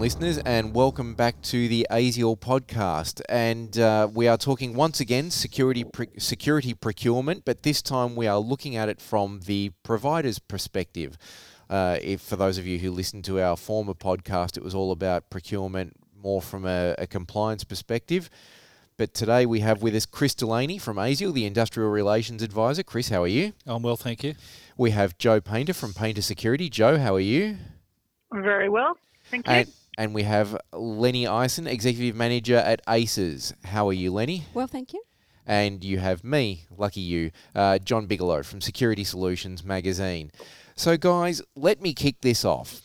listeners, and welcome back to the ASIAL podcast. And uh, we are talking once again security security procurement, but this time we are looking at it from the provider's perspective. Uh, if for those of you who listened to our former podcast, it was all about procurement more from a, a compliance perspective. But today we have with us Chris Delaney from ASIAL, the Industrial Relations Advisor. Chris, how are you? I'm well, thank you. We have Joe Painter from Painter Security. Joe, how are you? Very well, thank you. And, and we have Lenny Eisen, Executive Manager at ACES. How are you, Lenny? Well, thank you. And you have me, lucky you, uh, John Bigelow from Security Solutions Magazine. So, guys, let me kick this off.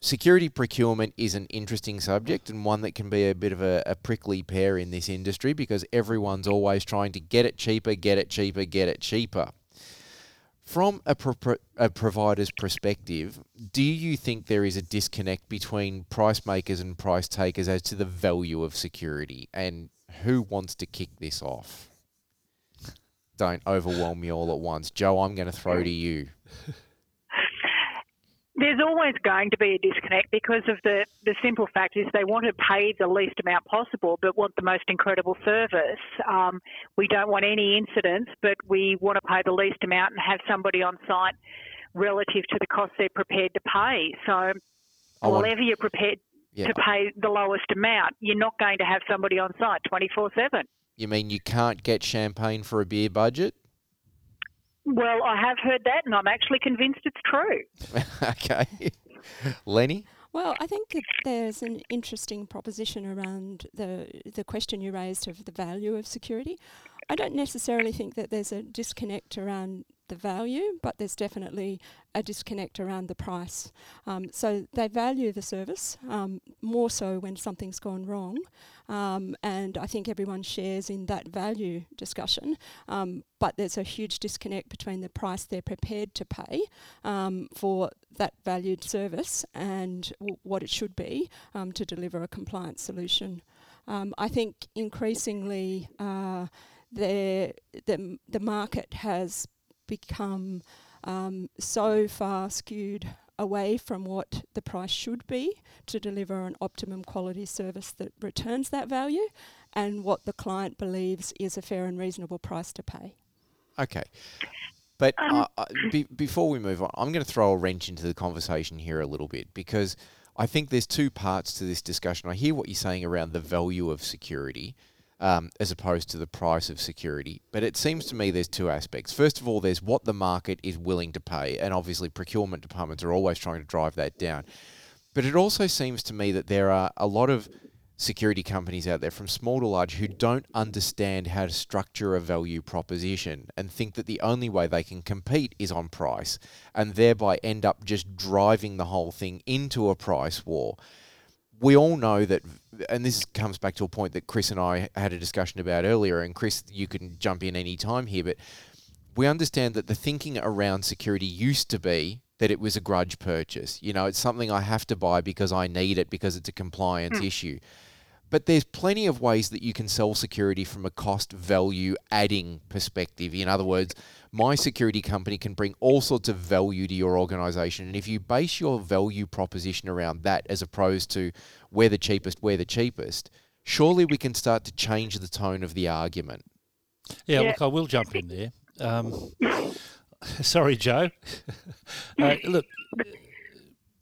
Security procurement is an interesting subject and one that can be a bit of a, a, prickly pear in this industry because everyone's always trying to get it cheaper, get it cheaper, get it cheaper. From a, pro- a provider's perspective, do you think there is a disconnect between price makers and price takers as to the value of security? And who wants to kick this off? Don't overwhelm me all at once. Joe, I'm going to throw to you. There's always going to be a disconnect because of the, the simple fact is they want to pay the least amount possible but want the most incredible service. Um, we don't want any incidents, but we want to pay the least amount and have somebody on site relative to the cost they're prepared to pay. So, whatever you're prepared yeah. to pay the lowest amount, you're not going to have somebody on site 24 7. You mean you can't get champagne for a beer budget? Well, I have heard that, and I'm actually convinced it's true. okay. Lenny? Well, I think that there's an interesting proposition around the the question you raised of the value of security. I don't necessarily think that there's a disconnect around the value, but there's definitely a disconnect around the price. Um, so they value the service um, more so when something's gone wrong, um, and I think everyone shares in that value discussion. Um, but there's a huge disconnect between the price they're prepared to pay um, for that valued service and w- what it should be um, to deliver a compliant solution. I think increasingly. Uh, the, the, the market has become um, so far skewed away from what the price should be to deliver an optimum quality service that returns that value and what the client believes is a fair and reasonable price to pay. Okay. But um, uh, be, before we move on, I'm going to throw a wrench into the conversation here a little bit because I think there's two parts to this discussion. I hear what you're saying around the value of security, um, as opposed to the price of security. But it seems to me there's two aspects. First of all, there's what the market is willing to pay, and obviously procurement departments are always trying to drive that down. But it also seems to me that there are a lot of security companies out there from small to large who don't understand how to structure a value proposition and think that the only way they can compete is on price and thereby end up just driving the whole thing into a price war we all know that, and this comes back to a point that Chris and I had a discussion about earlier. And Chris, you can jump in any time here, but we understand that the thinking around security used to be that it was a grudge purchase. You know, it's something I have to buy because I need it because it's a compliance mm. issue. But there's plenty of ways that you can sell security from a cost value adding perspective. In other words, my security company can bring all sorts of value to your organization. And if you base your value proposition around that as opposed to we're the cheapest, we're the cheapest, surely we can start to change the tone of the argument. Yeah, yeah. look, I will jump in there. Um, sorry, Joe. uh, look,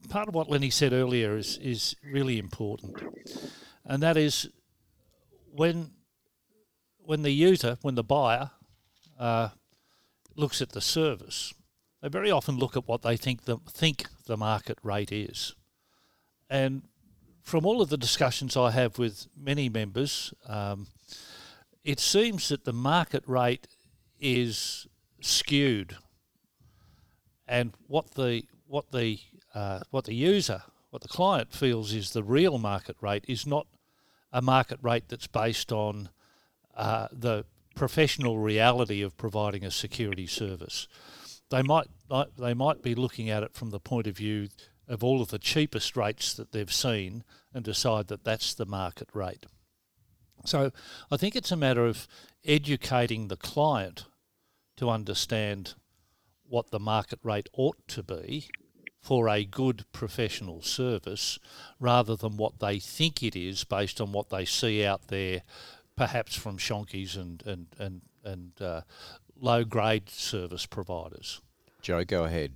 part of what Lenny said earlier is, is really important, and that is when when the user, when the buyer, uh, looks at the service, they very often look at what they think the think the market rate is, and from all of the discussions I have with many members, um, it seems that the market rate is skewed, and what the what the uh, what the user, what the client feels is the real market rate is not a market rate that's based on uh, the professional reality of providing a security service. They might they might be looking at it from the point of view of all of the cheapest rates that they've seen and decide that that's the market rate. So I think it's a matter of educating the client to understand what the market rate ought to be for a good professional service rather than what they think it is based on what they see out there, perhaps from shonkies and, and, and, and uh, low grade service providers. Joe, go ahead.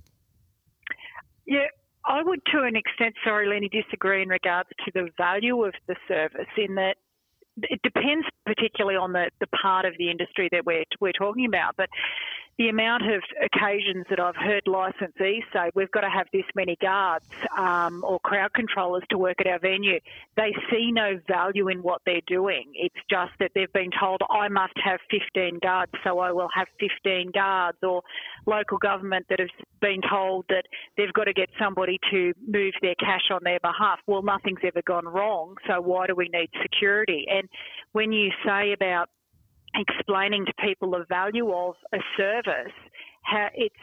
Yeah, I would to an extent, sorry, Lenny, disagree in regards to the value of the service in that it depends particularly on the, the part of the industry that we're, we're talking about. But the amount of occasions that I've heard licensees say we've got to have this many guards um, or crowd controllers to work at our venue, they see no value in what they're doing. It's just that they've been told I must have 15 guards, so I will have 15 guards, or local government that has been told that they've got to get somebody to move their cash on their behalf. Well, nothing's ever gone wrong, so why do we need security? And when you say about explaining to people the value of a service, how it's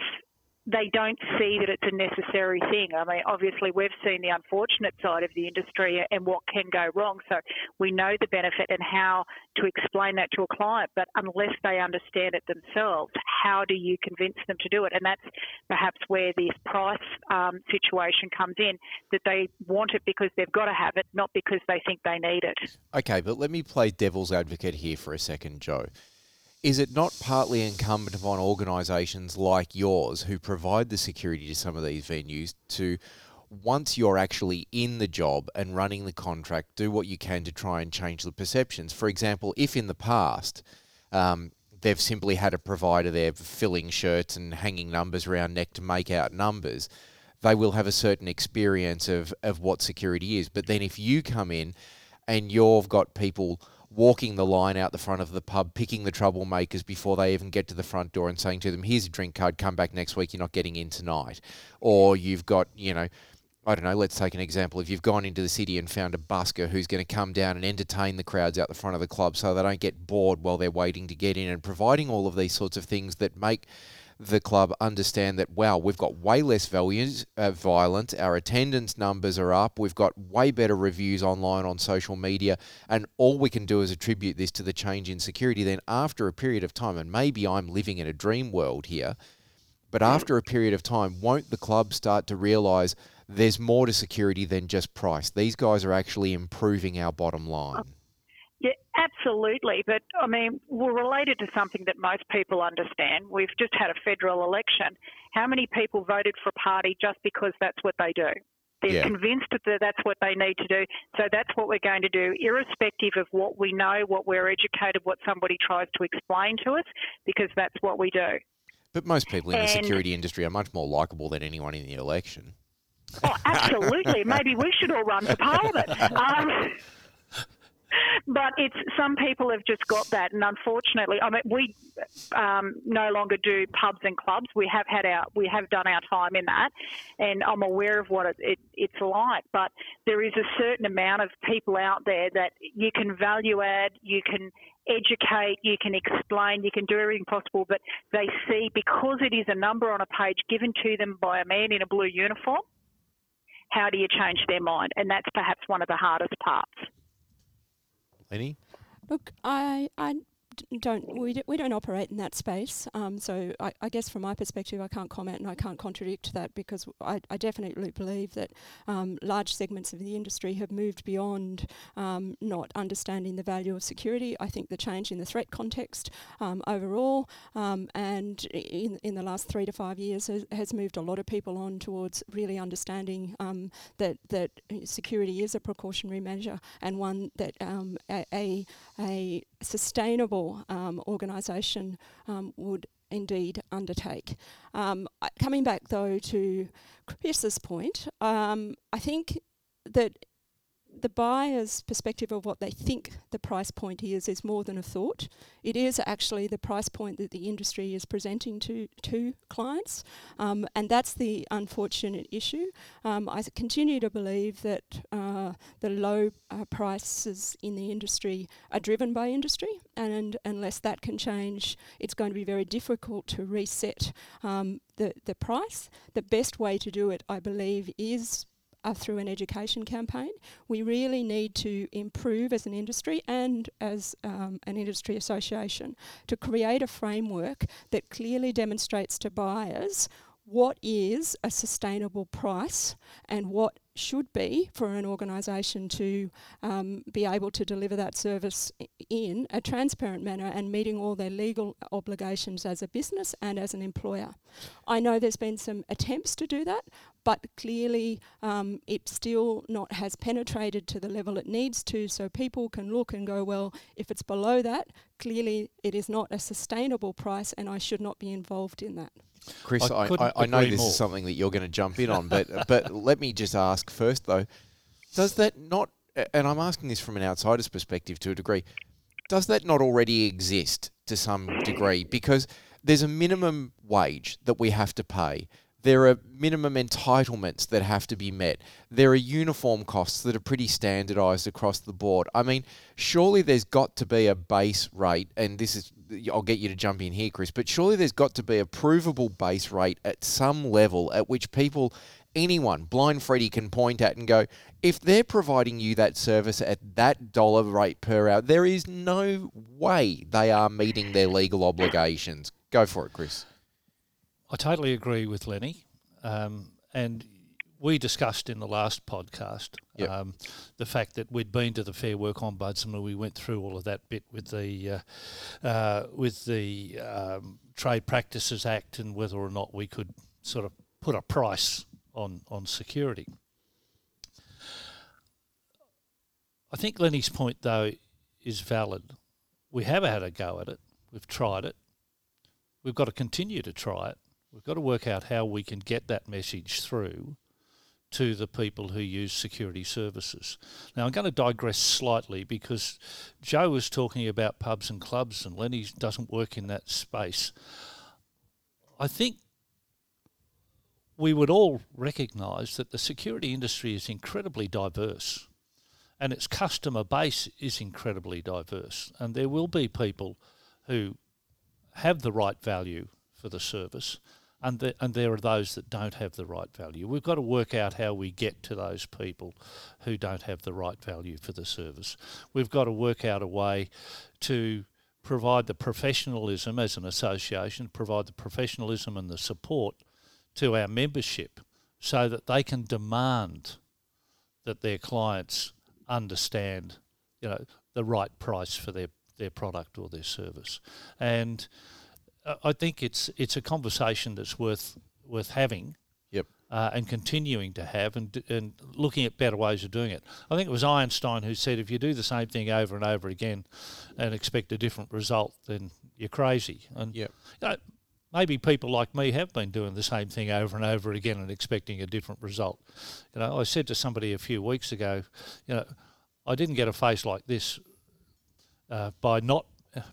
they don't see that it's a necessary thing. I mean, obviously, we've seen the unfortunate side of the industry and what can go wrong. So we know the benefit and how to explain that to a client. But unless they understand it themselves, how do you convince them to do it? And that's perhaps where this price um, situation comes in that they want it because they've got to have it, not because they think they need it. Okay, but let me play devil's advocate here for a second, Joe is it not partly incumbent upon organisations like yours who provide the security to some of these venues to once you're actually in the job and running the contract, do what you can to try and change the perceptions. For example, if in the past um, they've simply had a provider there filling shirts and hanging numbers around neck to make out numbers, they will have a certain experience of, of what security is. But then if you come in and you've got people walking the line out the front of the pub, picking the troublemakers before they even get to the front door and saying to them, here's a drink card, come back next week, you're not getting in tonight. Or you've got, you know, I don't know, let's take an example. If you've gone into the city and found a busker who's going to come down and entertain the crowds out the front of the club so they don't get bored while they're waiting to get in and providing all of these sorts of things that make the club understand that wow, we've got way less values, uh, violent. Our attendance numbers are up. We've got way better reviews online on social media, and all we can do is attribute this to the change in security. Then after a period of time, and maybe I'm living in a dream world here, but after a period of time, won't the club start to realise there's more to security than just price? These guys are actually improving our bottom line. Absolutely. But I mean, we're related to something that most people understand. We've just had a federal election. How many people voted for a party just because that's what they do? They're yeah. convinced that that's what they need to do. So that's what we're going to do, irrespective of what we know, what we're educated, what somebody tries to explain to us, because that's what we do. But most people in and, the security industry are much more likable than anyone in the election. Oh, absolutely. Maybe we should all run for parliament. Um, but it's some people have just got that, and unfortunately, I mean, we um, no longer do pubs and clubs. We have had our, we have done our time in that, and I'm aware of what it, it, it's like. But there is a certain amount of people out there that you can value add, you can educate, you can explain, you can do everything possible, but they see because it is a number on a page given to them by a man in a blue uniform. How do you change their mind? And that's perhaps one of the hardest parts. Lenny? Look, I, I don't we, we don't operate in that space. Um, so I, I, guess from my perspective, I can't comment and I can't contradict that because I, I definitely believe that um, large segments of the industry have moved beyond um, not understanding the value of security. I think the change in the threat context um, overall um, and in in the last three to five years has, has, moved a lot of people on towards really understanding um, that that security is a precautionary measure and one that a, a, a sustainable um, organisation um, would indeed undertake. Um, coming back though to Chris's point, I think that the buyer's perspective of what they think the price point is is more than a thought. It is actually the price point that the industry is presenting to to clients, um, and that's the unfortunate issue. Um, I continue to believe that uh, the low uh, prices in the industry are driven by industry, and unless that can change, it's going to be very difficult to reset um, the the price. The best way to do it, I believe, is uh, through an education campaign. We really need to improve as an industry and as um, an industry association to create a framework that clearly demonstrates to buyers what is a sustainable price and what should be for an organisation to um, be able to deliver that service in a transparent manner and meeting all their legal obligations as a business and as an employer. I know there's been some attempts to do that, but clearly um, it still not has penetrated to the level it needs to. So people can look and go, well, if it's below that, clearly it is not a sustainable price, and I should not be involved in that. Chris, I, I, I know this more. is something that you're going to jump in on, but but let me just ask first though, does that not? And I'm asking this from an outsider's perspective to a degree. Does that not already exist to some degree? Because there's a minimum wage that we have to pay. There are minimum entitlements that have to be met. There are uniform costs that are pretty standardized across the board. I mean, surely there's got to be a base rate, and this is, I'll get you to jump in here, Chris, but surely there's got to be a provable base rate at some level at which people, anyone, blind Freddy can point at and go, if they're providing you that service at that dollar rate per hour, there is no way they are meeting their legal obligations. Go for it, Chris. I totally agree with Lenny. Um, and we discussed in the last podcast yep. um, the fact that we'd been to the Fair Work Ombudsman. And we went through all of that bit with the uh, uh, with the um, Trade Practices Act and whether or not we could sort of put a price on on security. I think Lenny's point though is valid. We have had a go at it. We've tried it. We've got to continue to try it. We've got to work out how we can get that message through to the people who use security services. Now, I'm going to digress slightly because Joe was talking about pubs and clubs, and Lenny doesn't work in that space. I think we would all recognise that the security industry is incredibly diverse and its customer base is incredibly diverse. And there will be people who have the right value for the service and, the, and there are those that don't have the right value. We've got to work out how we get to those people who don't have the right value for the service. We've got to work out a way to provide the professionalism as an association, provide the professionalism and the support to our membership so that they can demand that their clients understand, you know, the right price for their, their product or their service. And I think it's it's a conversation that's worth worth having. Yep. Uh, and continuing to have and and looking at better ways of doing it. I think it was Einstein who said if you do the same thing over and over again and expect a different result, then you're crazy. And yep. you know, maybe people like me have been doing the same thing over and over again and expecting a different result. You know, I said to somebody a few weeks ago, you know, I didn't get a face like this uh, by not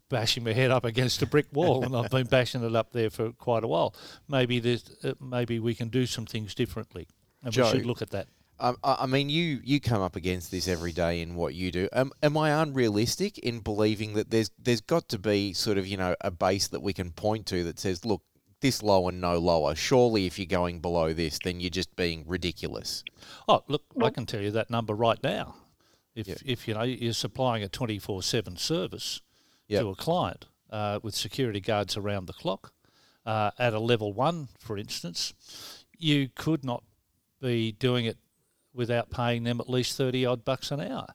bashing my head up against a brick wall, and I've been bashing it up there for quite a while. Maybe there's, uh, maybe we can do some things differently, and Joe, we should look at that. Um, I mean, you you come up against this every day in what you do. Um, am I unrealistic in believing that there's there's got to be sort of you know a base that we can point to that says, look, this low and no lower. Surely, if you're going below this, then you're just being ridiculous. Oh, look, I can tell you that number right now. If yeah. if you know you're supplying a 24/7 service, yep. to a client uh, with security guards around the clock. Uh, at a level one, for instance, you could not be doing it without paying them at least 30 odd bucks an hour.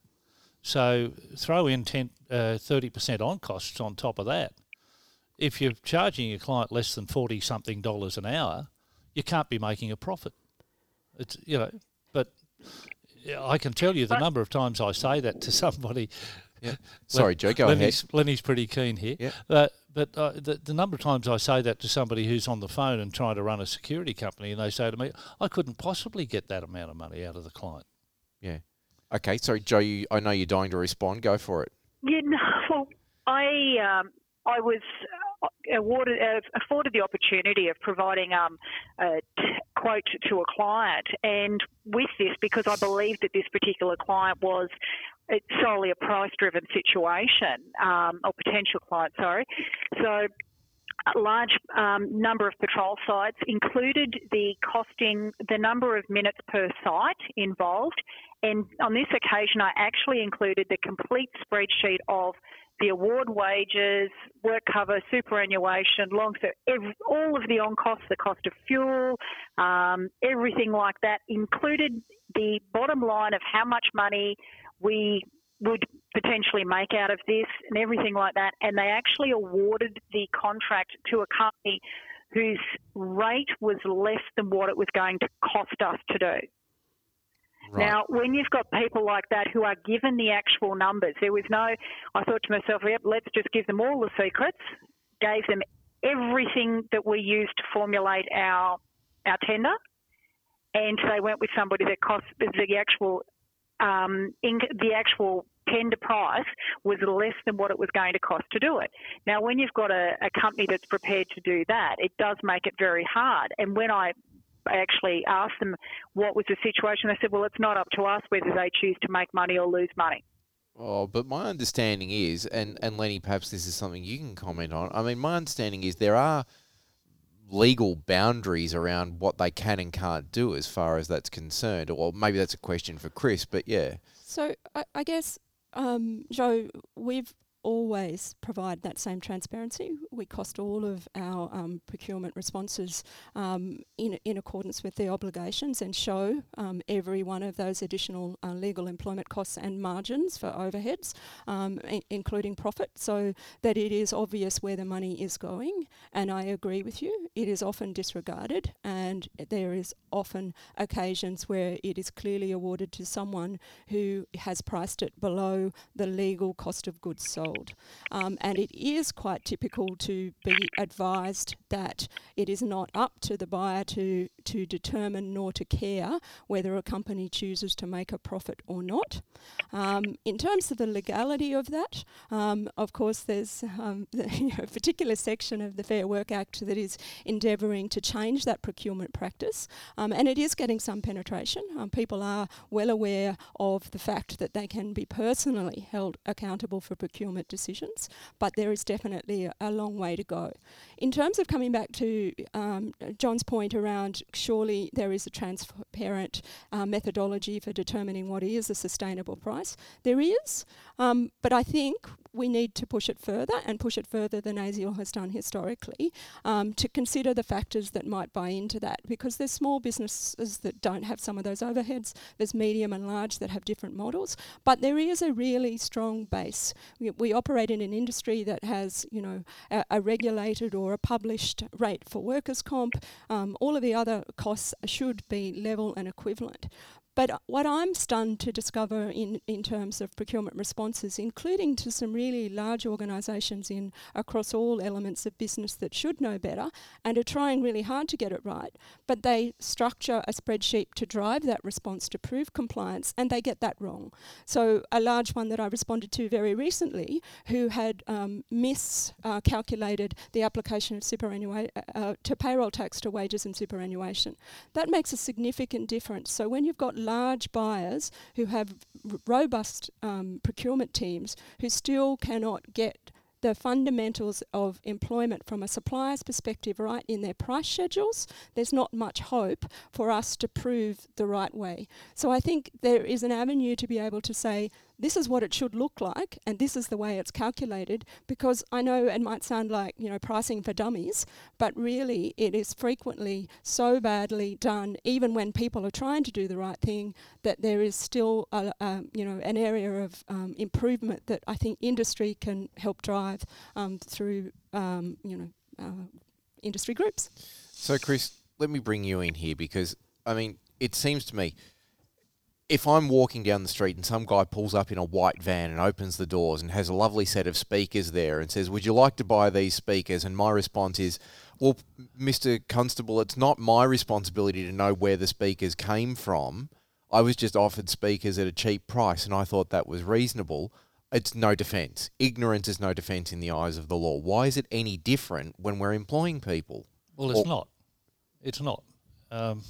So throw in 10, uh, 30% on costs on top of that. If you're charging your client less than 40 something dollars an hour, you can't be making a profit. It's, you know, but I can tell you the number of times I say that to somebody yeah. Sorry, Joe. Go Lenny's, ahead. Lenny's pretty keen here. Yeah. Uh, but uh, the, the number of times I say that to somebody who's on the phone and trying to run a security company, and they say to me, "I couldn't possibly get that amount of money out of the client." Yeah. Okay. Sorry, Joe. You, I know you're dying to respond. Go for it. Yeah. No. Well, I um, I was awarded uh, afforded the opportunity of providing um, quote to a client, and with this, because I believe that this particular client was solely a price driven situation um, or potential client, sorry. So a large um, number of patrol sites included the costing, the number of minutes per site involved. And on this occasion, I actually included the complete spreadsheet of the award wages, work cover, superannuation, long every, all of the on costs, the cost of fuel, um, everything like that, included the bottom line of how much money we would potentially make out of this and everything like that. And they actually awarded the contract to a company whose rate was less than what it was going to cost us to do. Right. Now, when you've got people like that who are given the actual numbers, there was no, I thought to myself, yep, let's just give them all the secrets, gave them everything that we used to formulate our, our tender, and they went with somebody that cost the actual um, the actual tender price was less than what it was going to cost to do it. Now, when you've got a, a company that's prepared to do that, it does make it very hard. And when I actually asked them what was the situation, they said, well, it's not up to us whether they choose to make money or lose money. Oh, but my understanding is, and, and Lenny, perhaps this is something you can comment on. I mean, my understanding is there are legal boundaries around what they can and can't do as far as that's concerned. Or maybe that's a question for Chris, but yeah. So I, I guess, um, Joe, we've always provide that same transparency. We cost all of our um, procurement responses um, in, in accordance with the obligations and show um, every one of those additional uh, legal employment costs and margins for overheads, um, I- including profit, so that it is obvious where the money is going. And I agree with you, it is often disregarded, and there is often occasions where it is clearly awarded to someone who has priced it below the legal cost of goods sold. Um, and it is quite typical to be advised that it is not up to the buyer to, to determine nor to care whether a company chooses to make a profit or not. Um, in terms of the legality of that, um, of course, there's um, a particular section of the Fair Work Act that is endeavouring to change that procurement practice, um, and it is getting some penetration. Um, people are well aware of the fact that they can be personally held accountable for procurement decisions, but there is definitely a, a long way to go. In terms of coming back to um, John's point around surely there is a transparent uh, methodology for determining what is a sustainable price, there is, um, but I think we need to push it further and push it further than ASIAL has done historically um, to consider the factors that might buy into that because there's small businesses that don't have some of those overheads, there's medium and large that have different models, but there is a really strong base. We, we operate in an industry that has, you know, a, a regulated or a published rate for workers' comp. Um, all of the other costs should be level and equivalent. But what I'm stunned to discover in, in terms of procurement responses, including to some really large organisations in across all elements of business that should know better and are trying really hard to get it right, but they structure a spreadsheet to drive that response to prove compliance and they get that wrong. So a large one that I responded to very recently, who had um, miscalculated uh, the application of superannuation uh, uh, to payroll tax to wages and superannuation. That makes a significant difference. So when you've got large buyers who have r- robust um, procurement teams who still cannot get the fundamentals of employment from a supplier's perspective right in their price schedules, there's not much hope for us to prove the right way. So I think there is an avenue to be able to say, this is what it should look like and this is the way it's calculated because I know it might sound like you know pricing for dummies but really it is frequently so badly done even when people are trying to do the right thing that there is still a, a you know an area of um, improvement that I think industry can help drive um, through um, you know uh, industry groups. So Chris, let me bring you in here because I mean it seems to me if I'm walking down the street and some guy pulls up in a white van and opens the doors and has a lovely set of speakers there and says, Would you like to buy these speakers? And my response is, Well, Mr. Constable, it's not my responsibility to know where the speakers came from. I was just offered speakers at a cheap price and I thought that was reasonable. It's no defence. Ignorance is no defence in the eyes of the law. Why is it any different when we're employing people? Well, it's or- not. It's not. Um,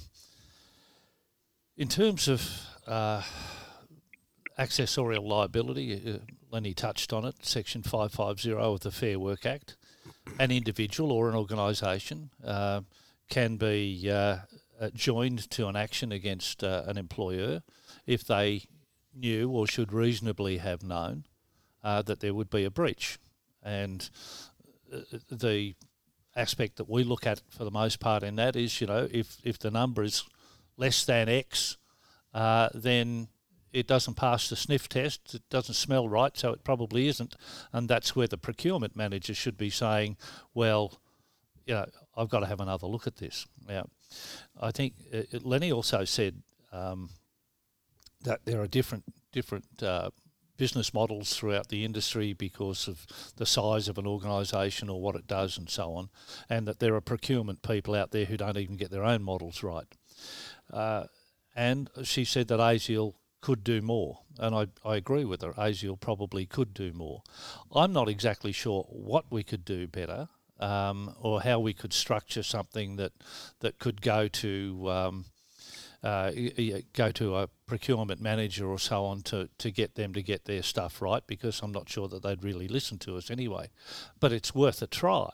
in terms of uh, accessorial liability, uh, Lenny touched on it, Section 550 of the Fair Work Act. An individual or an organisation uh, can be uh, joined to an action against uh, an employer if they knew or should reasonably have known uh, that there would be a breach. And the aspect that we look at for the most part in that is, you know, if, if the number is less than X, uh, then it doesn't pass the sniff test, it doesn't smell right, so it probably isn't. And that's where the procurement manager should be saying, well, you know, I've got to have another look at this. Now, I think uh, Lenny also said um, that there are different different uh, business models throughout the industry because of the size of an organisation or what it does and so on, and that there are procurement people out there who don't even get their own models right. Uh, and she said that ASIAL could do more, and I, I agree with her. ASIAL probably could do more. I'm not exactly sure what we could do better. Um, or how we could structure something that that could go to um, uh, go to a procurement manager or so on to, to get them to get their stuff right because I'm not sure that they'd really listen to us anyway. But it's worth a try.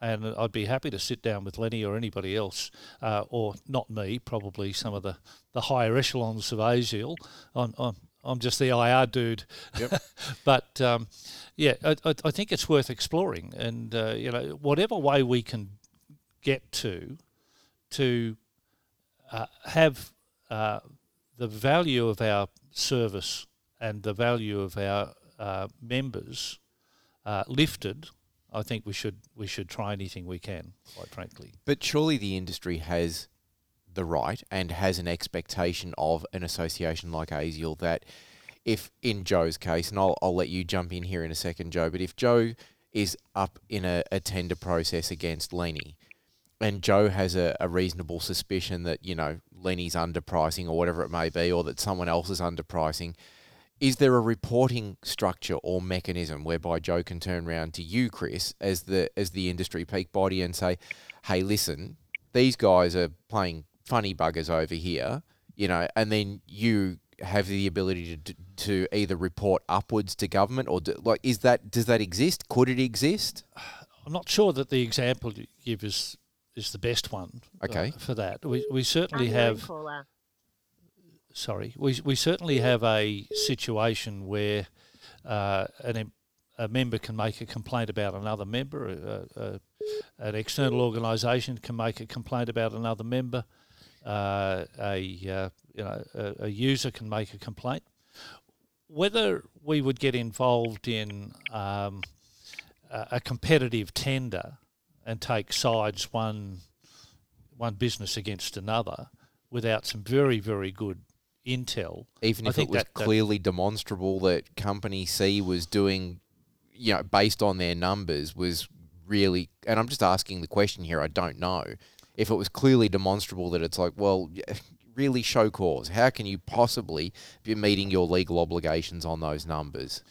And I'd be happy to sit down with Lenny or anybody else, uh, or not me, probably some of the, the higher echelons of ASIAL. I'm, I'm, I'm just the IR dude. Yep. but um, yeah, I, I, think it's worth exploring. And, uh, you know, whatever way we can get to, to uh, have uh, the value of our service and the value of our uh, members uh, lifted, I think we should we should try anything we can, quite frankly. But surely the industry has the right and has an expectation of an association like ASIAL that if in Joe's case, and I'll, I'll let you jump in here in a second, Joe, but if Joe is up in a, a tender process against Lenny, and Joe has a, a reasonable suspicion that, you know, Lenny's underpricing or whatever it may be, or that someone else is underpricing, is there a reporting structure or mechanism whereby Joe can turn around to you, Chris, as the as the industry peak body and say, Hey, listen, these guys are playing funny buggers over here, you know, and then you have the ability to to either report upwards to government or do, like is that does that exist? Could it exist? I'm not sure that the example you give is is the best one. Uh, okay. Uh, for that, we we certainly have. Sorry, we we certainly have a situation where uh, an a member can make a complaint about another member. A, a, an external organisation can make a complaint about another member. Uh, a uh, you know a, a, user can make a complaint. Whether we would get involved in um, a, a competitive tender and take sides one one business against another without some very very good intel. Even if it was that, clearly that demonstrable that company C was doing, you know, based on their numbers, was really. And I'm just asking the question here. I don't know if it was clearly demonstrable that it's like, well, really show cause. How can you possibly be meeting your legal obligations on those numbers?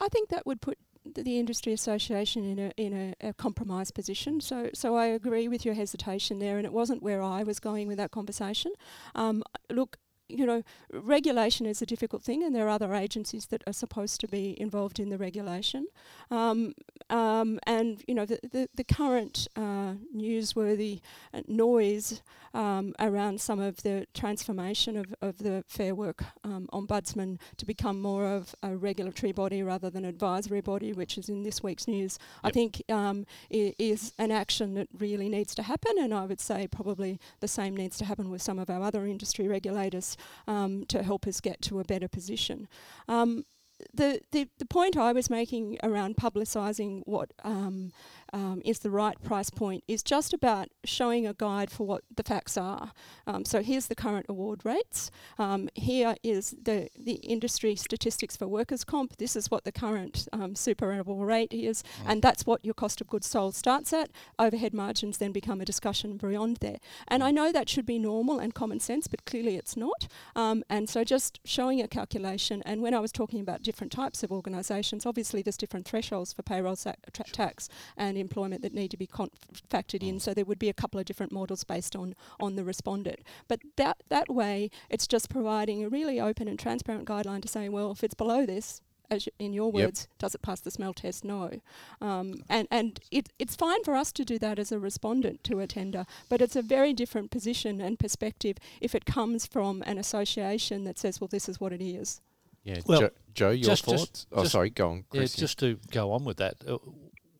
I think that would put the industry association in a in a, a compromised position. So so I agree with your hesitation there, and it wasn't where I was going with that conversation. Um, look, you know, regulation is a difficult thing, and there are other agencies that are supposed to be involved in the regulation. Um, um, and you know, the the, the current uh, newsworthy noise um, around some of the transformation of, of the Fair Work um, Ombudsman to become more of a regulatory body rather than advisory body, which is in this week's news, yep. I think um, is an action that really needs to happen. And I would say probably the same needs to happen with some of our other industry regulators um, to help us get to a better position. Um, the, the, the point I was making around publicising what um, um, is the right price point is just about showing a guide for what the facts are. Um, so here's the current award rates. Um, here is the, the industry statistics for workers' comp. This is what the current um, superannuable rate is, mm. and that's what your cost of goods sold starts at. Overhead margins then become a discussion beyond there. And I know that should be normal and common sense, but clearly it's not. Um, and so just showing a calculation, and when I was talking about different types of organisations, obviously there's different thresholds for payroll sa- tra- tax and employment that need to be con- factored in. Mm. So there would be a couple of different models based on on the respondent. But that that way, it's just providing a really open and transparent guideline to say, well, if it's below this, as in your words, yep. does it pass the smell test? No. Um, and and it, it's fine for us to do that as a respondent to a tender, but it's a very different position and perspective if it comes from an association that says, well, this is what it is. Yeah, Well, Jo- Joe, your just- thoughts? just- oh, just- sorry, go on. Yeah, Christian. just to go on with that, uh,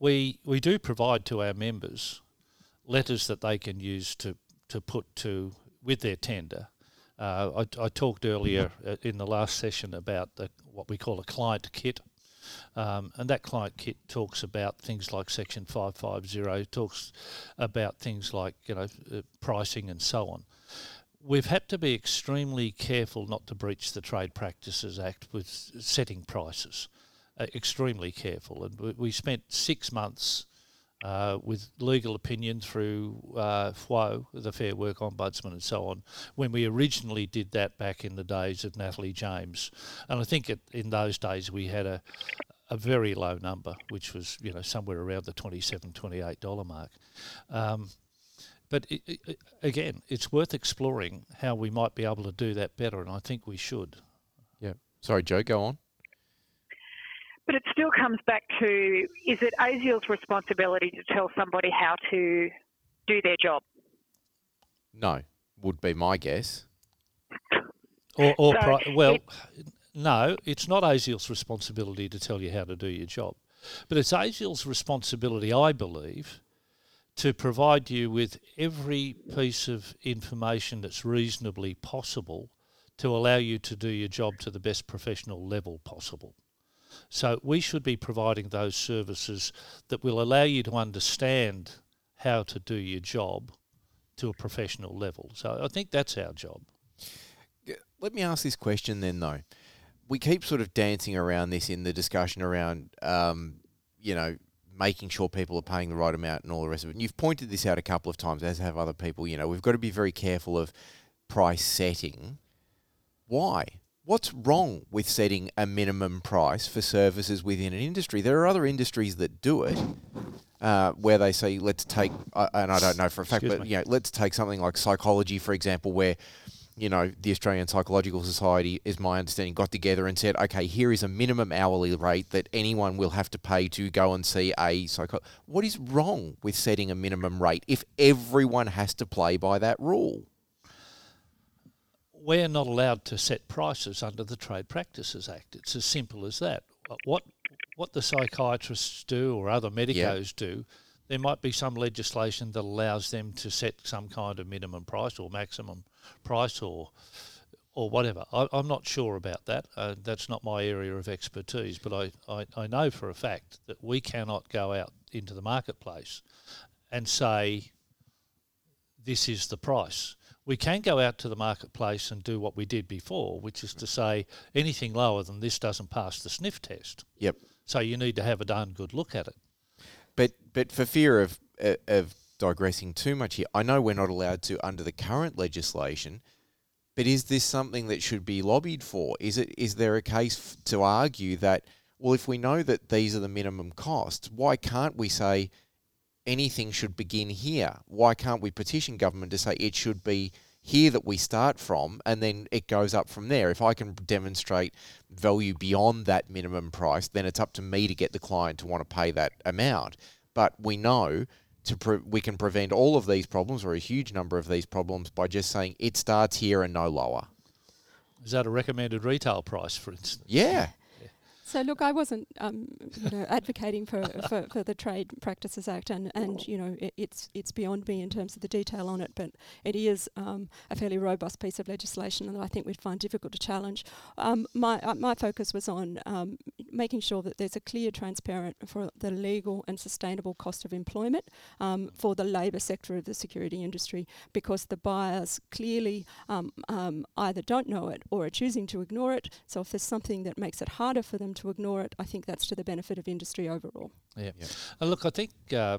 we we do provide to our members letters that they can use to to put to with their tender. Uh, I, I talked earlier uh, in the last session about the, what we call a client kit. Um, and that client kit talks about things like Section 550, talks about things like you know uh, pricing and so on. We've had to be extremely careful not to breach the Trade Practices Act with setting prices. Uh, extremely careful, and we, we spent six months uh, with legal opinion through uh, FWO, the Fair Work Ombudsman, and so on, when we originally did that back in the days of Natalie James. And I think it, in those days we had a, a very low number, which was you know somewhere around the 27 $28 mark. Um, but it, it, again, it's worth exploring how we might be able to do that better, and I think we should. yeah. Sorry, Joe, go on. But it still comes back to is it ASIAL's responsibility to tell somebody how to do their job? No, would be my guess. Or, or So pri- well, it- no, it's not ASIAL's responsibility to tell you how to do your job, but it's ASIAL's responsibility, I believe, to provide you with every piece of information that's reasonably possible to allow you to do your job to the best professional level possible. So we should be providing those services that will allow you to understand how to do your job to a professional level. So I think that's our job. Let me ask this question then, though. We keep sort of dancing around this in the discussion around, um, you know, making sure people are paying the right amount and all the rest of it. And you've pointed this out a couple of times, as have other people. You know, we've got to be very careful of price setting. Why? What's wrong with setting a minimum price for services within an industry? There are other industries that do it, uh, where they say, let's take, uh, and I don't know for a fact, Excuse but me. you know, let's take something like psychology, for example, where you know, the Australian Psychological Society, is my understanding, got together and said, okay, here is a minimum hourly rate that anyone will have to pay to go and see a psycho. What is wrong with setting a minimum rate if everyone has to play by that rule? We're not allowed to set prices under the Trade Practices Act. It's as simple as that. What what the psychiatrists do or other medicos do, there might be some legislation that allows them to set some kind of minimum price or maximum price or or whatever. I, I'm not sure about that. Uh, that's not my area of expertise, but I, I, I know for a fact that we cannot go out into the marketplace and say this is the price. We can go out to the marketplace and do what we did before, which is to say anything lower than this doesn't pass the sniff test. Yep. So you need to have a darn good look at it. But but for fear of uh, of digressing too much here, I know we're not allowed to under the current legislation. But is this something that should be lobbied for? Is it is there a case f- to argue that well, if we know that these are the minimum costs, why can't we say anything should begin here? Why can't we petition government to say it should be here that we start from and then it goes up from there? If I can demonstrate value beyond that minimum price, then it's up to me to get the client to want to pay that amount. But we know to pre- we can prevent all of these problems or a huge number of these problems by just saying it starts here and no lower. Is that a recommended retail price, for instance? Yeah. So look, I wasn't, um, you know, advocating for, for, for the Trade Practices Act, and, and you know, it, it's it's beyond me in terms of the detail on it, but it is um, a fairly robust piece of legislation that I think we'd find difficult to challenge. Um, my uh, my focus was on um, making sure that there's a clear, transparent for the legal and sustainable cost of employment um, for the labour sector of the security industry, because the buyers clearly um, either don't know it or are choosing to ignore it. So if there's something that makes it harder for them to ignore it, I think that's to the benefit of industry overall. Yeah. Yeah. Uh, look, I think uh,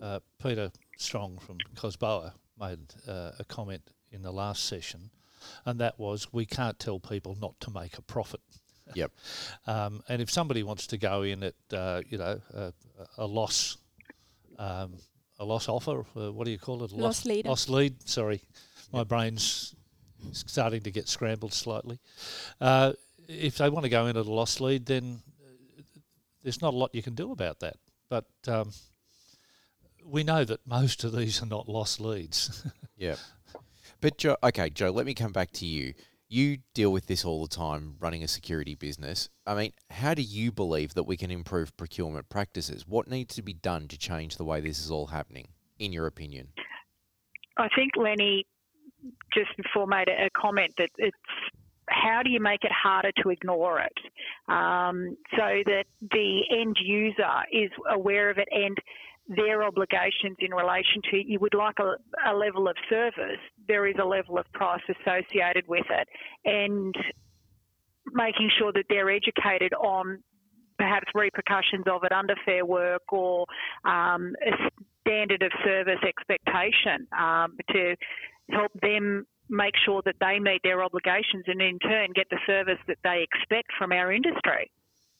uh, Peter Strong from Cosboa made uh, a comment in the last session, and that was we can't tell people not to make a profit. Yep. Um, and if somebody wants to go in at uh, you know a, a loss, um, a loss offer, uh, what do you call it? A Loss leader. Loss lead. Sorry, my brain's starting to get scrambled slightly. Uh, if they want to go in at a loss lead, then uh, there's not a lot you can do about that. But um, we know that most of these are not lost leads. Yeah. But Joe, okay, Joe, let me come back to you. you deal with this all the time running a security business. I mean, how do you believe that we can improve procurement practices? What needs to be done to change the way this is all happening, in your opinion? I think Lenny just before made a, comment that it's how do you make it harder to ignore it? Um, so that the end user is aware of it and their obligations in relation to you would like a, a, level of service, there is a level of price associated with it, and making sure that they're educated on perhaps repercussions of it under fair work or um, a standard of service expectation um, to help them make sure that they meet their obligations and in turn get the service that they expect from our industry.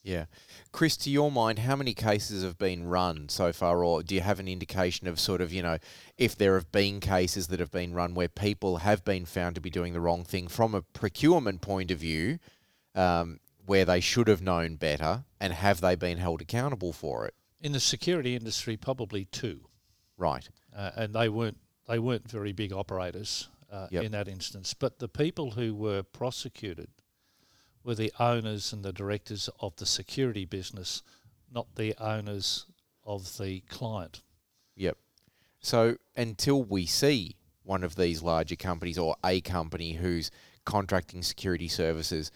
Yeah. Chris, to your mind, how many cases have been run so far, or do you have an indication of sort of, you know, if there have been cases that have been run where people have been found to be doing the wrong thing from a procurement point of view, um, where they should have known better, and have they been held accountable for it? In the security industry, probably two. Right. Uh, and they weren't they weren't very big operators uh, yep. in that instance. But the people who were prosecuted were the owners and the directors of the security business, not the owners of the client. Yep. So until we see one of these larger companies or a company who's contracting security services,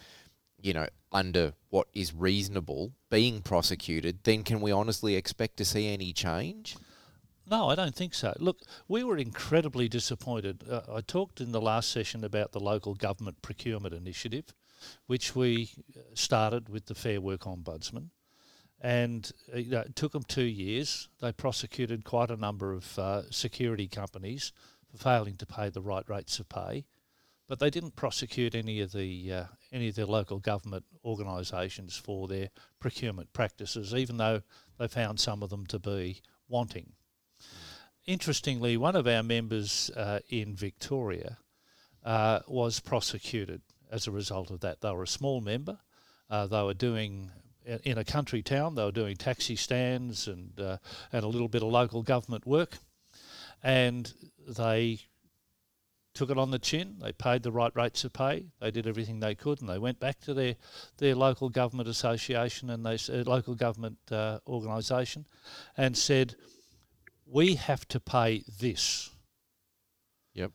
you know, under what is reasonable being prosecuted, then can we honestly expect to see any change? No, I don't think so. Look, we were incredibly disappointed. Uh, I talked in the last session about the local government procurement initiative, which we uh, started with the Fair Work Ombudsman. And uh, it took them two years. They prosecuted quite a number of uh, security companies for failing to pay the right rates of pay, but they didn't prosecute any of the uh, any of the local government organisations for their procurement practices, even though they found some of them to be wanting. Interestingly, one of our members uh, in Victoria uh, was prosecuted as a result of that. They were a small member. Uh, they were doing in a country town. They were doing taxi stands and uh, and a little bit of local government work, and they took it on the chin. They paid the right rates of pay. They did everything they could, and they went back to their their local government association and they uh, local government uh, organisation, and said, "We have to pay this." Yep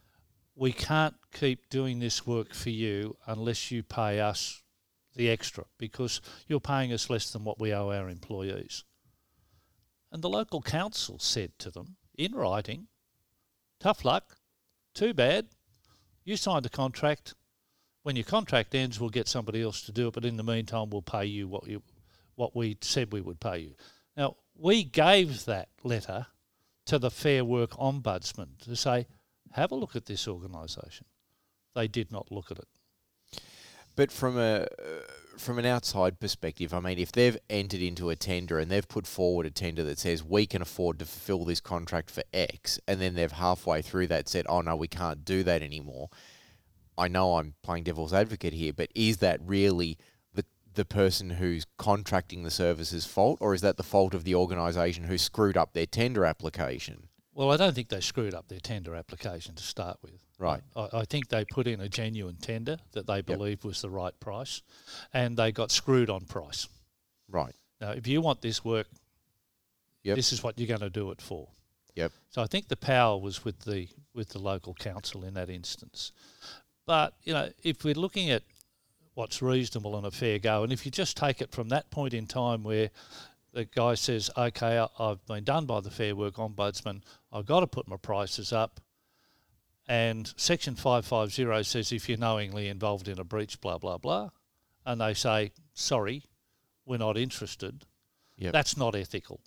we can't keep doing this work for you unless you pay us the extra because you're paying us less than what we owe our employees. And the local council said to them in writing, tough luck, too bad, you signed a contract. When your contract ends, we'll get somebody else to do it, but in the meantime, we'll pay you what you what we said we would pay you. Now, we gave that letter to the Fair Work Ombudsman to say, have a look at this organisation. They did not look at it. But from a uh, from an outside perspective, I mean, if they've entered into a tender and they've put forward a tender that says we can afford to fulfil this contract for X, and then they've halfway through that said, "Oh no, we can't do that anymore." I know I'm playing devil's advocate here, but is that really the person who's contracting the services fault, or is that the fault of the organisation who screwed up their tender application? Well, I don't think they screwed up their tender application to start with. Right. I, I think they put in a genuine tender that they believed yep. was the right price, and they got screwed on price. Right. Now, if you want this work, yep. this is what you're going to do it for. Yep. So I think the power was with the with the local council in that instance. But you know, if we're looking at what's reasonable and a fair go, and if you just take it from that point in time where the guy says, okay, I've been done by the Fair Work Ombudsman, I've got to put my prices up. And Section 550 says if you're knowingly involved in a breach, blah, blah, blah. And they say, sorry, we're not interested. Yep. That's not ethical.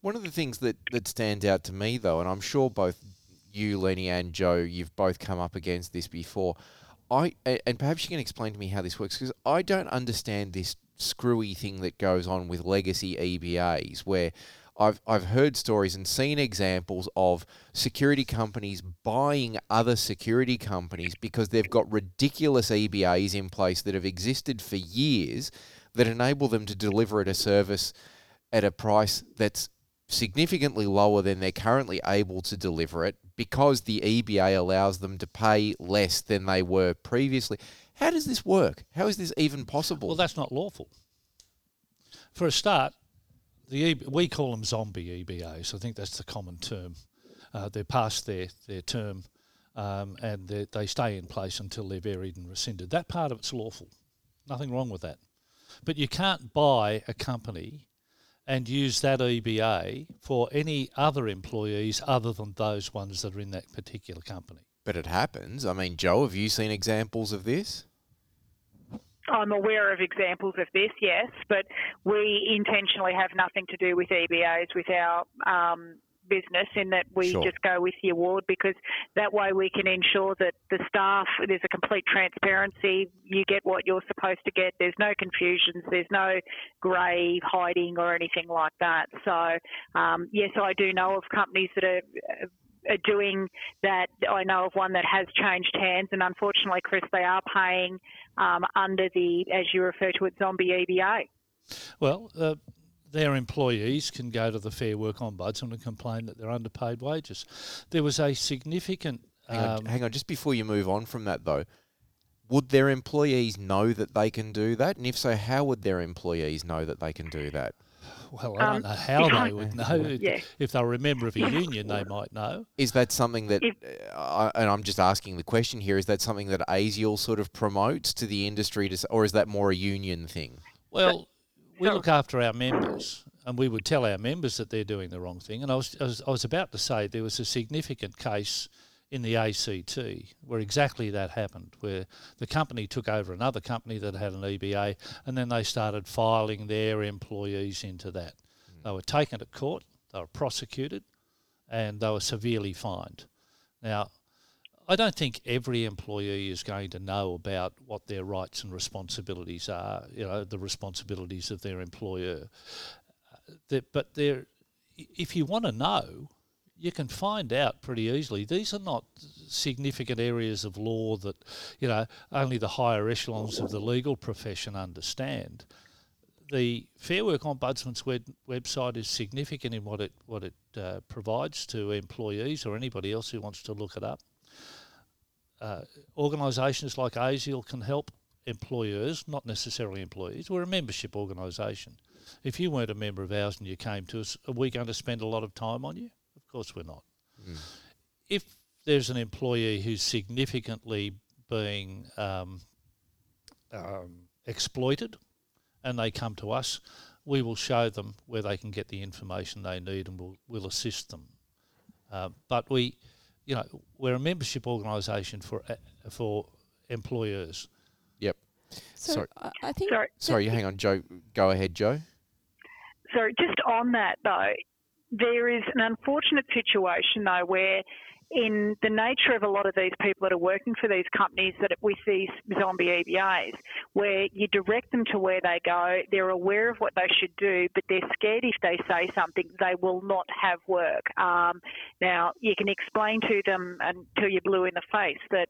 One of the things that, that stands out to me, though, and I'm sure both you, Lenny, and Joe, you've both come up against this before. I and perhaps you can explain to me how this works because I don't understand this screwy thing that goes on with legacy EBAs where I've, I've heard stories and seen examples of security companies buying other security companies because they've got ridiculous EBAs in place that have existed for years that enable them to deliver at a service at a price that's significantly lower than they're currently able to deliver it because the EBA allows them to pay less than they were previously. How does this work? How is this even possible? Well, that's not lawful. For a start, the EB, we call them zombie EBAs. I think that's the common term. Uh, they're past their, their term um, and they stay in place until they're varied and rescinded. That part of it's lawful. Nothing wrong with that. But you can't buy a company and use that EBA for any other employees other than those ones that are in that particular company. But it happens. I mean, Joe, have you seen examples of this? I'm aware of examples of this, yes, but we intentionally have nothing to do with EBAs with our um, business in that we sure. just go with the award because that way we can ensure that the staff, there's a complete transparency, you get what you're supposed to get, there's no confusions, there's no grey hiding or anything like that. So, um, yes, I do know of companies that are are doing that. I know of one that has changed hands, and unfortunately, Chris, they are paying um, under the, as you refer to it, zombie EBA. Well, uh, their employees can go to the Fair Work Ombudsman and complain that they're underpaid wages. There was a significant. Hang on, um, hang on, just before you move on from that though, would their employees know that they can do that? And if so, how would their employees know that they can do that? Well, I don't um, know how they would know. Yeah. If they're a member of a union, they might know. Is that something that, uh, and I'm just asking the question here, is that something that ASIAL sort of promotes to the industry, to, or is that more a union thing? Well, we look after our members, and we would tell our members that they're doing the wrong thing. And I was, I was, I was about to say there was a significant case in the ACT where exactly that happened, where the company took over another company that had an EBA, and then they started filing their employees into that. Mm. They were taken to court, they were prosecuted, and they were severely fined. Now, I don't think every employee is going to know about what their rights and responsibilities are, you know, the responsibilities of their employer. Uh, but there, if you want to know, you can find out pretty easily. These are not significant areas of law that, you know, only the higher echelons of the legal profession understand. The Fair Work Ombudsman's web, website is significant in what it what it uh, provides to employees or anybody else who wants to look it up uh, organisations like ASIAL can help employers, not necessarily employees. We're a membership organisation. If you weren't a member of ours and you came to us, are we going to spend a lot of time on you? Of course we're not. Mm. If there's an employee who's significantly being um, um, exploited and they come to us, we will show them where they can get the information they need and we'll, we'll assist them. Uh, but we, you know, we're a membership organisation for uh, for employers. Yep. So sorry. I think. Sorry. sorry, hang on, Joe. Go ahead, Joe. Sorry, just on that though, there is an unfortunate situation though where in the nature of a lot of these people that are working for these companies that with these zombie EBAs, where you direct them to where they go, they're aware of what they should do, but they're scared if they say something, they will not have work. Um, now, you can explain to them until you're blue in the face that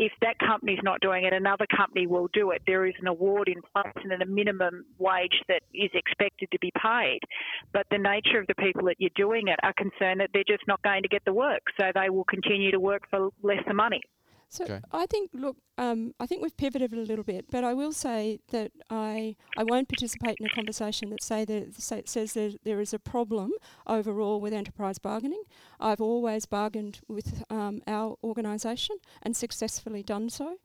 if that company's not doing it, another company will do it. There is an award in place and a minimum wage that is expected to be paid. But the nature of the people that you're doing it are concerned that they're just not going to get the work, so they will continue to work for lesser money. So okay. I think, look, um, I think we've pivoted a little bit, but I will say that I I won't participate in a conversation that say that say, says that there is a problem overall with enterprise bargaining. I've always bargained with um, our organisation and successfully done so.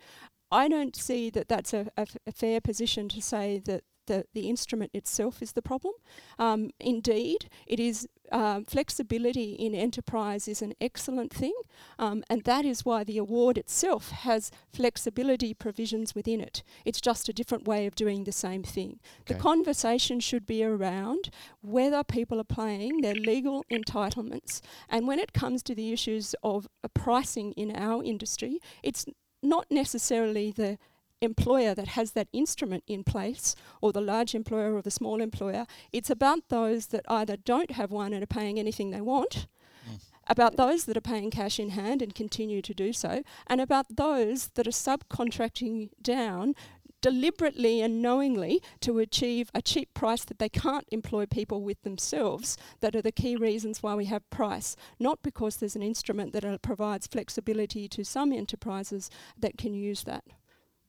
I don't see that that's a, a, f- a fair position to say that the, the instrument itself is the problem. Um, indeed, it is uh, flexibility in enterprise is an excellent thing, um, and that is why the award itself has flexibility provisions within it. It's just a different way of doing the same thing. Okay. The conversation should be around whether people are playing their legal entitlements, and when it comes to the issues of uh, pricing in our industry, it's not necessarily the employer that has that instrument in place, or the large employer or the small employer. It's about those that either don't have one and are paying anything they want, mm. about those that are paying cash in hand and continue to do so, and about those that are subcontracting down deliberately and knowingly to achieve a cheap price that they can't employ people with themselves that are the key reasons why we have price, not because there's an instrument that uh, provides flexibility to some enterprises that can use that.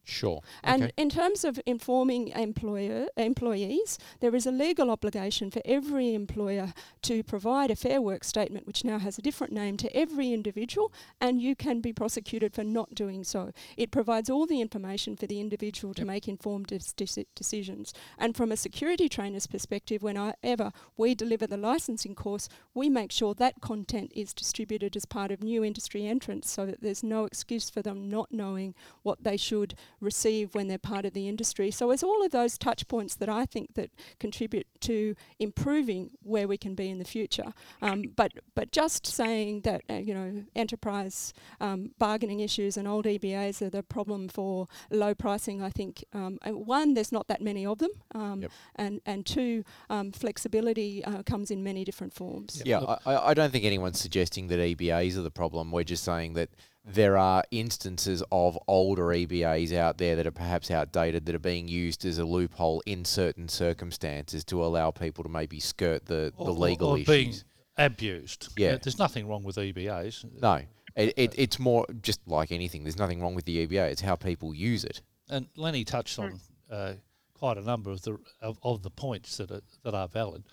Sure. And okay. in terms of informing employer employees, there is a legal obligation for every employer to provide a fair work statement, which now has a different name, to every individual, and you can be prosecuted for not doing so. It provides all the information for the individual to make informed de- decisions. And from a security trainer's perspective, whenever we deliver the licensing course, we make sure that content is distributed as part of new industry entrants so that there's no excuse for them not knowing what they should receive when they're part of the industry. So it's all of those touch points that I think that contribute to improving where we can be in the future. Um, but but just saying that uh, you know enterprise um, bargaining issues and old EBAs are the problem for low pricing. I think um, uh, one there's not that many of them, um, yep. and and two um, flexibility uh, comes in many different forms. Yeah, I, I don't think anyone's suggesting that EBAs are the problem. We're just saying that there are instances of older EBAs out there that are perhaps outdated that are being used as a loophole in certain circumstances to allow people to maybe skirt the, the legal or, or issues. being abused. Yeah. There's nothing wrong with EBAs. No. It, it, it's more just like anything. There's nothing wrong with the EBA. It's how people use it. And Lenny touched on uh, quite a number of the of, of the points that are, that are valid.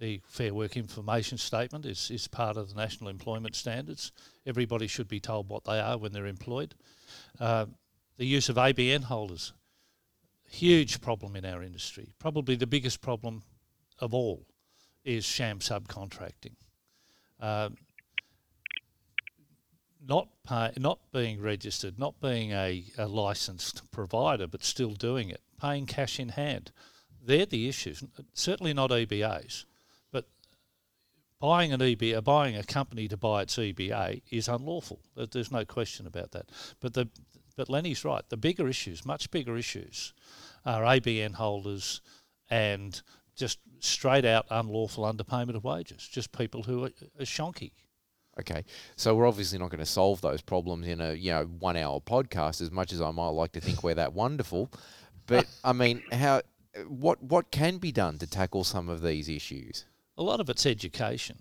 The Fair Work Information Statement is, is part of the National Employment Standards. Everybody should be told what they are when they're employed. Uh, the use of ABN holders, huge problem in our industry. Probably the biggest problem of all is sham subcontracting. Uh, not pay, not being registered, not being a, a licensed provider, but still doing it, paying cash in hand. They're the issues. Certainly not EBAs buying an EBA, uh, buying a company to buy its EBA is unlawful. There's no question about that. But the but Lenny's right. The bigger issues, much bigger issues, are ABN holders and just straight out unlawful underpayment of wages. Just people who are, are shonky. Okay, so we're obviously not going to solve those problems in a you know one hour podcast. As much as I might like to think we're that wonderful, but I mean, how what what can be done to tackle some of these issues? A lot of it's education.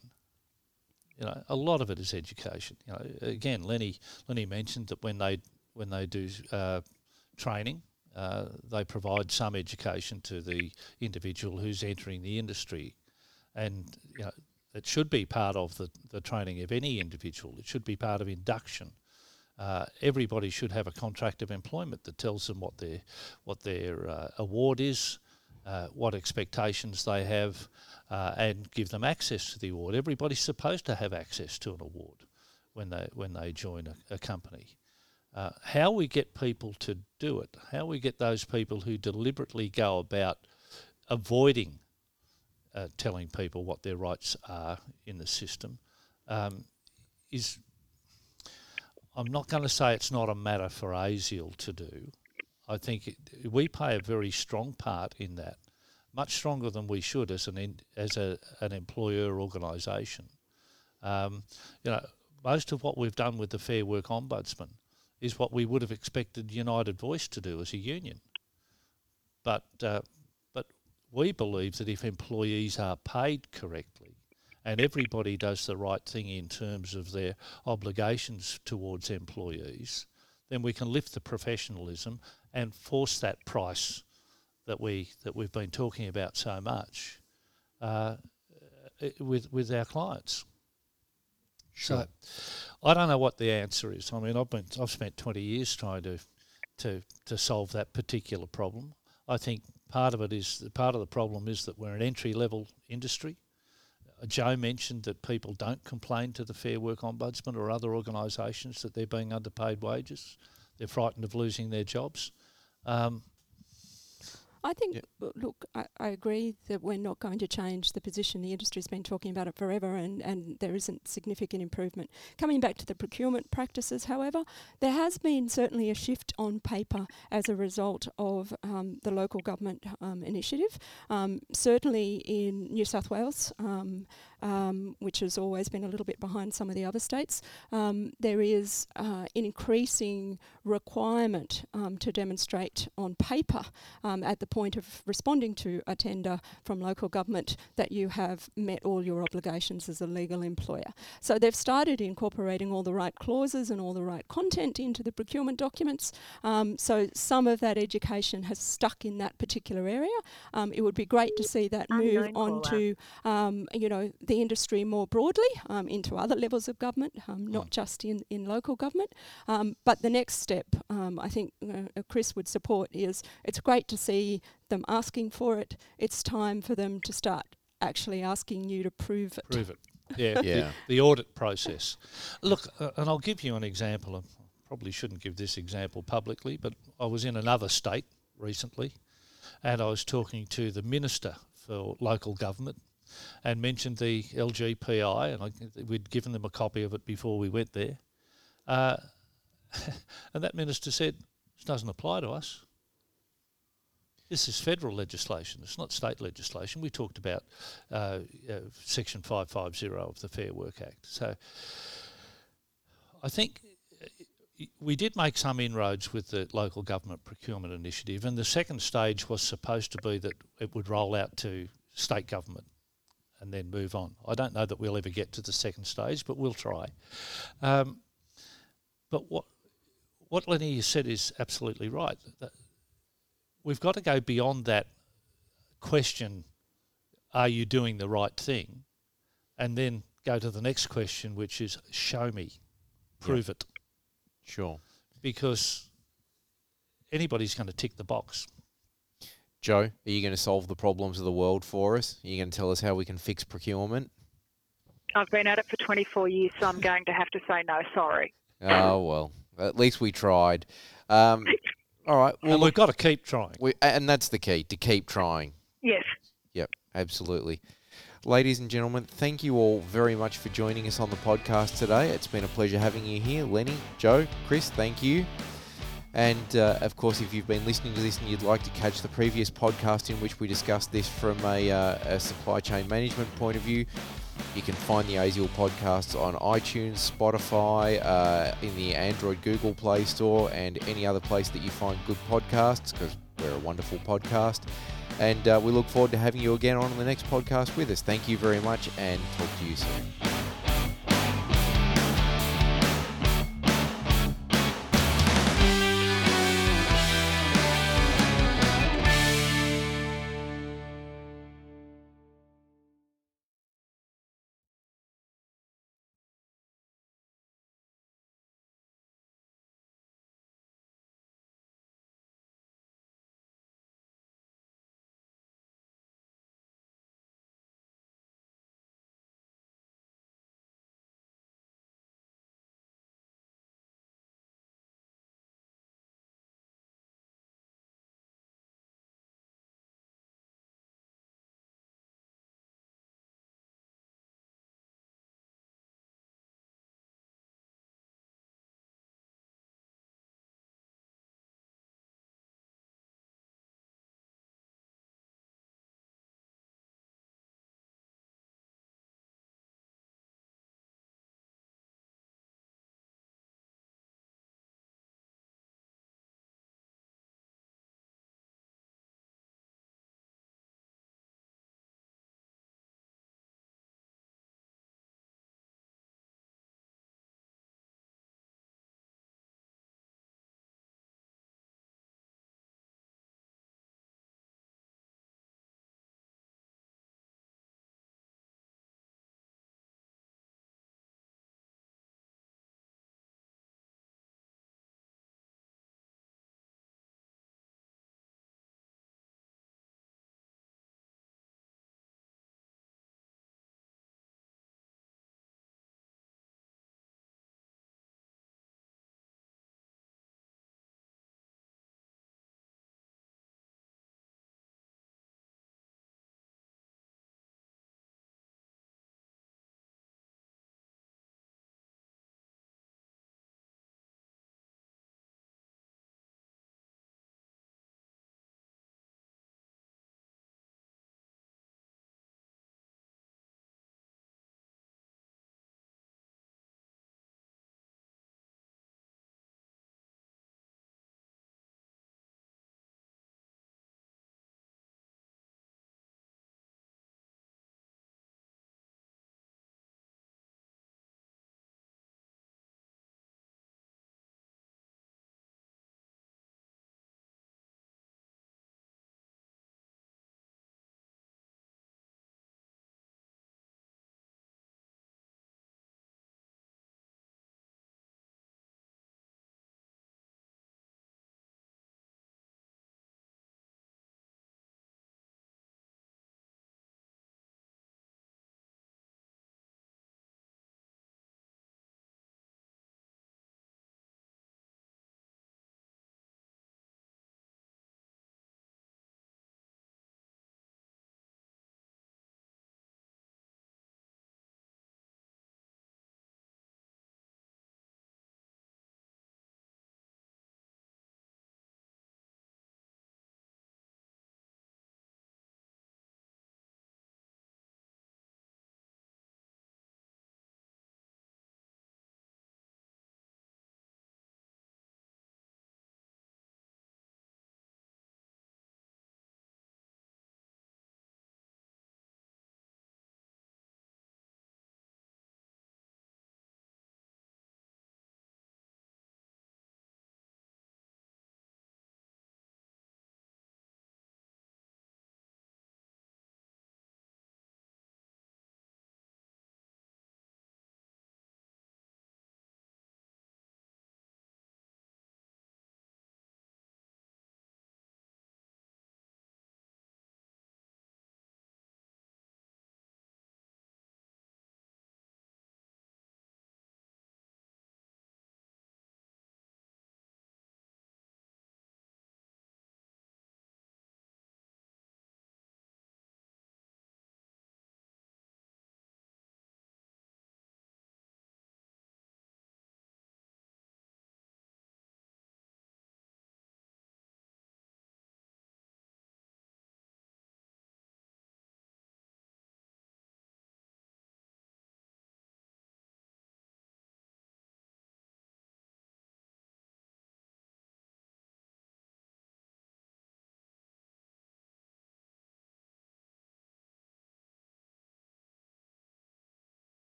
You know, a lot of it is education. You know, again, Lenny Lenny mentioned that when they when they do uh, training, uh, they provide some education to the individual who's entering the industry, and you know, it should be part of the, the training of any individual. It should be part of induction. Uh, everybody should have a contract of employment that tells them what their what their uh, award is, uh, what expectations they have, uh, and give them access to the award. Everybody's supposed to have access to an award when they when they join a, a company. Uh, how we get people to do it, how we get those people who deliberately go about avoiding uh, telling people what their rights are in the system, um, is I'm not going to say it's not a matter for ASIAL to do. I think we play a very strong part in that much stronger than we should as an in, as a, an employer organisation. Um, you know, most of what we've done with the Fair Work Ombudsman is what we would have expected United Voice to do as a union. But uh, but we believe that if employees are paid correctly and everybody does the right thing in terms of their obligations towards employees, then we can lift the professionalism and force that price that we that we've been talking about so much uh, with with our clients. Sure. So I don't know what the answer is. I mean, I've been I've spent twenty years trying to to to solve that particular problem. I think part of it is part of the problem is that we're an entry level industry. Joe mentioned that people don't complain to the Fair Work Ombudsman or other organisations that they're being underpaid wages. They're frightened of losing their jobs. Um, I think, yep. look, I, I, agree that we're not going to change the position. The industry's been talking about it forever and, and there isn't significant improvement. Coming back to the procurement practices, however, there has been certainly a shift on paper as a result of um, the local government um, initiative. Um, certainly in New South Wales, um, which has always been a little bit behind some of the other states, um, there is uh, an increasing requirement um, to demonstrate on paper um, at the point of responding to a tender from local government that you have met all your obligations as a legal employer. So they've started incorporating all the right clauses and all the right content into the procurement documents. Um, so some of that education has stuck in that particular area. Um, it would be great to see that move on to, um, you know, the industry more broadly um, into other levels of government, um, not mm. just in, in local government. Um, but the next step, I think uh, Chris would support, is it's great to see them asking for it. It's time for them to start actually asking you to prove it. Prove it. Yeah, yeah. The, the, audit process. Look, uh, and I'll give you an example. I probably shouldn't give this example publicly, but I was in another state recently, and I was talking to the minister for local government, and mentioned the LGPI, and I, we'd given them a copy of it before we went there, uh, and that minister said, "This doesn't apply to us." This is federal legislation. It's not state legislation. We talked about uh, uh, Section 550 of the Fair Work Act. So I think uh, we did make some inroads with the local government procurement initiative, and the second stage was supposed to be that it would roll out to state government and then move on. I don't know that we'll ever get to the second stage, but we'll try. Um, but what what Lenny said is absolutely right. That we've got to go beyond that question, are you doing the right thing? And then go to the next question, which is show me, prove yep. it. Sure. Because anybody's going to tick the box. Joe, are you going to solve the problems of the world for us? Are you going to tell us how we can fix procurement? I've been at it for 24 years, so I'm going to have to say no, sorry. Oh, well, at least we tried. Um, all right. Well, and we've got to keep trying. We, and that's the key to keep trying. Yes. Yep, absolutely. Ladies and gentlemen, thank you all very much for joining us on the podcast today. It's been a pleasure having you here. Lenny, Joe, Chris, thank you. And uh, of course, if you've been listening to this and you'd like to catch the previous podcast in which we discussed this from a, uh, a supply chain management point of view, you can find the ASIAL podcasts on iTunes, Spotify, uh, in the Android Google Play Store, and any other place that you find good podcasts because we're a wonderful podcast. And uh, we look forward to having you again on the next podcast with us. Thank you very much and talk to you soon.